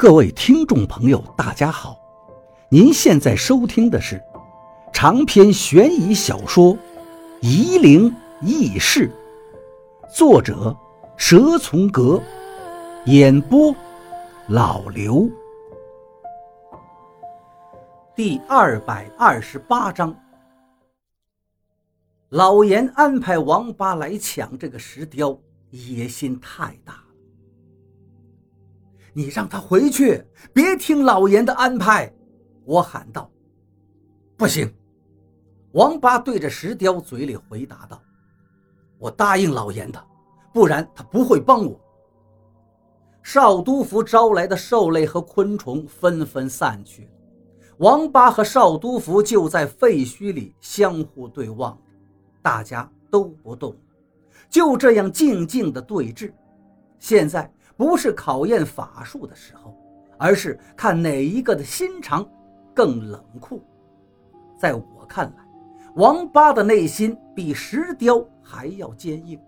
各位听众朋友，大家好！您现在收听的是长篇悬疑小说《夷陵轶事》，作者蛇从阁，演播老刘。第二百二十八章，老严安排王八来抢这个石雕，野心太大。你让他回去，别听老严的安排！我喊道。不行，王八对着石雕嘴里回答道：“我答应老严的，不然他不会帮我。”少都府招来的兽类和昆虫纷纷散去，王八和少都府就在废墟里相互对望，大家都不动，就这样静静的对峙。现在。不是考验法术的时候，而是看哪一个的心肠更冷酷。在我看来，王八的内心比石雕还要坚硬。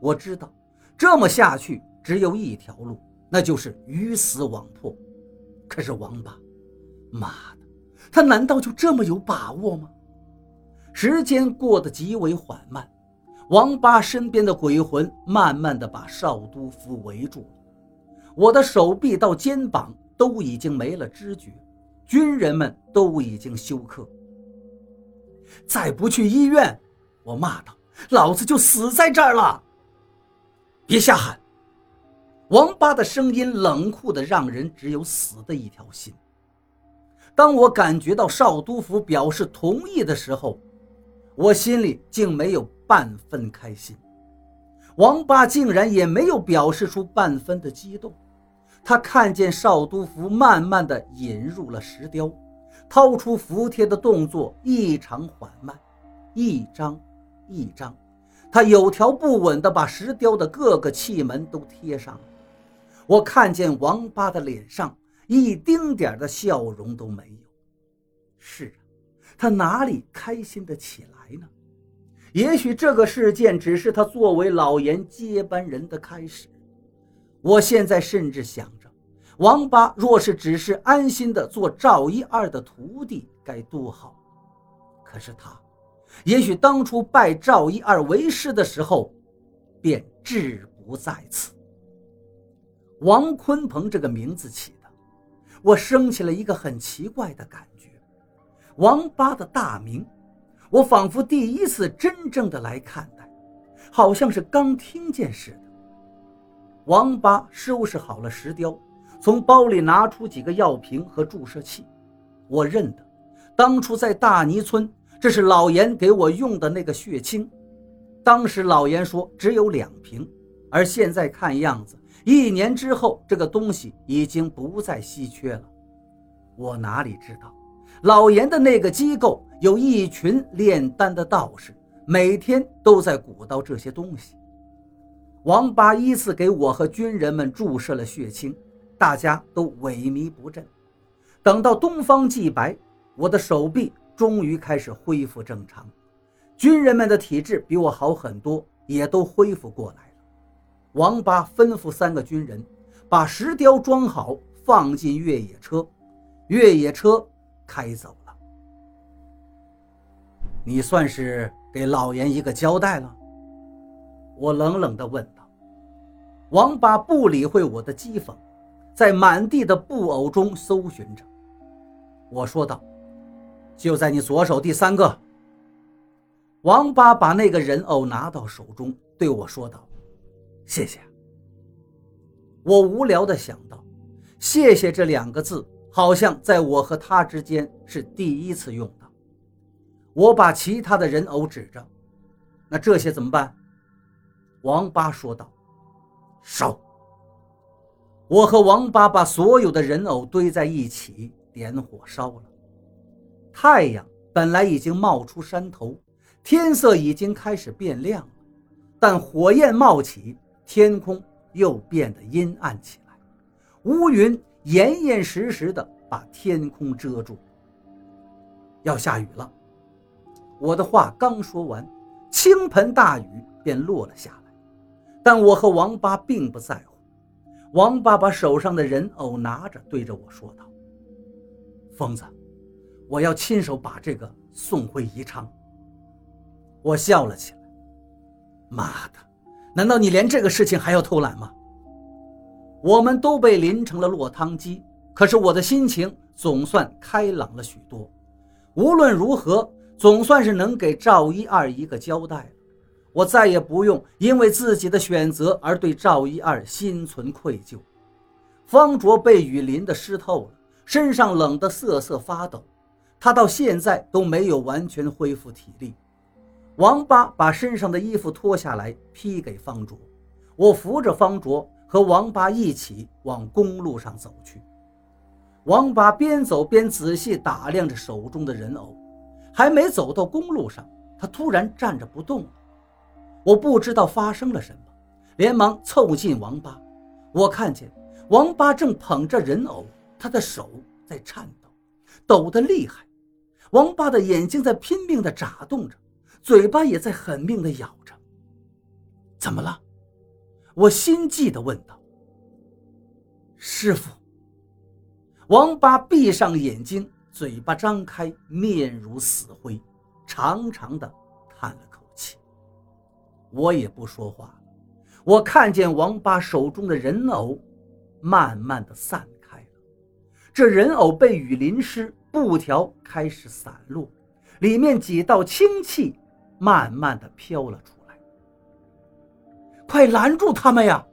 我知道，这么下去只有一条路，那就是鱼死网破。可是王八，妈的，他难道就这么有把握吗？时间过得极为缓慢。王八身边的鬼魂慢慢的把少督府围住了，我的手臂到肩膀都已经没了知觉，军人们都已经休克。再不去医院，我骂道：“老子就死在这儿了！”别瞎喊！王八的声音冷酷的让人只有死的一条心。当我感觉到少督府表示同意的时候，我心里竟没有。半分开心，王八竟然也没有表示出半分的激动。他看见少督府慢慢的引入了石雕，掏出符贴的动作异常缓慢，一张一张，他有条不紊的把石雕的各个气门都贴上了。我看见王八的脸上一丁点的笑容都没有。是啊，他哪里开心的起来呢？也许这个事件只是他作为老严接班人的开始。我现在甚至想着，王八若是只是安心的做赵一二的徒弟，该多好。可是他，也许当初拜赵一二为师的时候，便志不在此。王鲲鹏这个名字起的，我升起了一个很奇怪的感觉。王八的大名。我仿佛第一次真正的来看待，好像是刚听见似的。王八收拾好了石雕，从包里拿出几个药瓶和注射器。我认得，当初在大泥村，这是老严给我用的那个血清。当时老严说只有两瓶，而现在看样子，一年之后这个东西已经不再稀缺了。我哪里知道？老严的那个机构有一群炼丹的道士，每天都在鼓捣这些东西。王八依次给我和军人们注射了血清，大家都萎靡不振。等到东方既白，我的手臂终于开始恢复正常，军人们的体质比我好很多，也都恢复过来了。王八吩咐三个军人把石雕装好，放进越野车，越野车。开走，你算是给老严一个交代了。我冷冷地问道。王八不理会我的讥讽，在满地的布偶中搜寻着。我说道：“就在你左手第三个。”王八把那个人偶拿到手中，对我说道：“谢谢。”我无聊地想到：“谢谢”这两个字。好像在我和他之间是第一次用到。我把其他的人偶指着，那这些怎么办？王八说道：“烧。”我和王八把所有的人偶堆在一起，点火烧了。太阳本来已经冒出山头，天色已经开始变亮了，但火焰冒起，天空又变得阴暗起来，乌云。严严实实的把天空遮住，要下雨了。我的话刚说完，倾盆大雨便落了下来。但我和王八并不在乎。王八把手上的人偶拿着，对着我说道：“疯子，我要亲手把这个送回宜昌。”我笑了起来。妈的，难道你连这个事情还要偷懒吗？我们都被淋成了落汤鸡，可是我的心情总算开朗了许多。无论如何，总算是能给赵一二一个交代了。我再也不用因为自己的选择而对赵一二心存愧疚。方卓被雨淋得湿透了，身上冷得瑟瑟发抖，他到现在都没有完全恢复体力。王八把身上的衣服脱下来披给方卓，我扶着方卓和王八一起往公路上走去。王八边走边仔细打量着手中的人偶，还没走到公路上，他突然站着不动了。我不知道发生了什么，连忙凑近王八。我看见王八正捧着人偶，他的手在颤抖，抖得厉害。王八的眼睛在拼命地眨动着，嘴巴也在狠命地咬着。怎么了？我心悸地问道。师傅。王八闭上眼睛，嘴巴张开，面如死灰，长长的叹了口气。我也不说话。我看见王八手中的人偶慢慢的散开了，这人偶被雨淋湿，布条开始散落，里面几道清气慢慢的飘了出来。快拦住他们呀！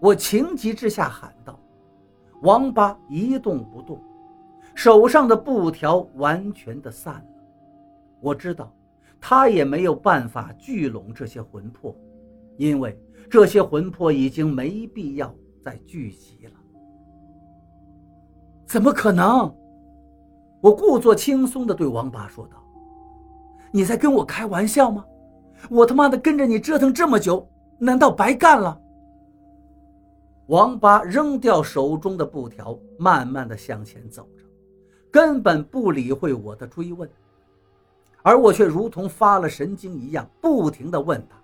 我情急之下喊道。王八一动不动，手上的布条完全的散了。我知道。他也没有办法聚拢这些魂魄，因为这些魂魄已经没必要再聚集了。怎么可能？我故作轻松地对王八说道：“你在跟我开玩笑吗？我他妈的跟着你折腾这么久，难道白干了？”王八扔掉手中的布条，慢慢地向前走着，根本不理会我的追问。而我却如同发了神经一样，不停地问他：“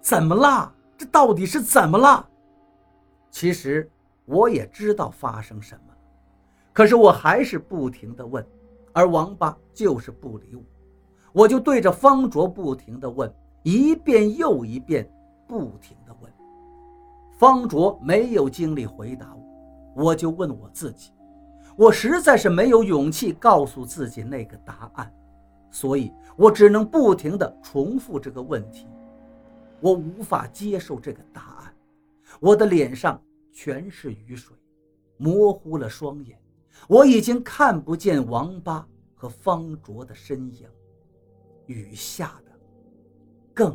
怎么啦？这到底是怎么了？”其实我也知道发生什么，可是我还是不停地问，而王八就是不理我。我就对着方卓不停地问，一遍又一遍，不停地问。方卓没有精力回答我，我就问我自己，我实在是没有勇气告诉自己那个答案。所以我只能不停地重复这个问题，我无法接受这个答案，我的脸上全是雨水，模糊了双眼，我已经看不见王八和方卓的身影，雨下的更。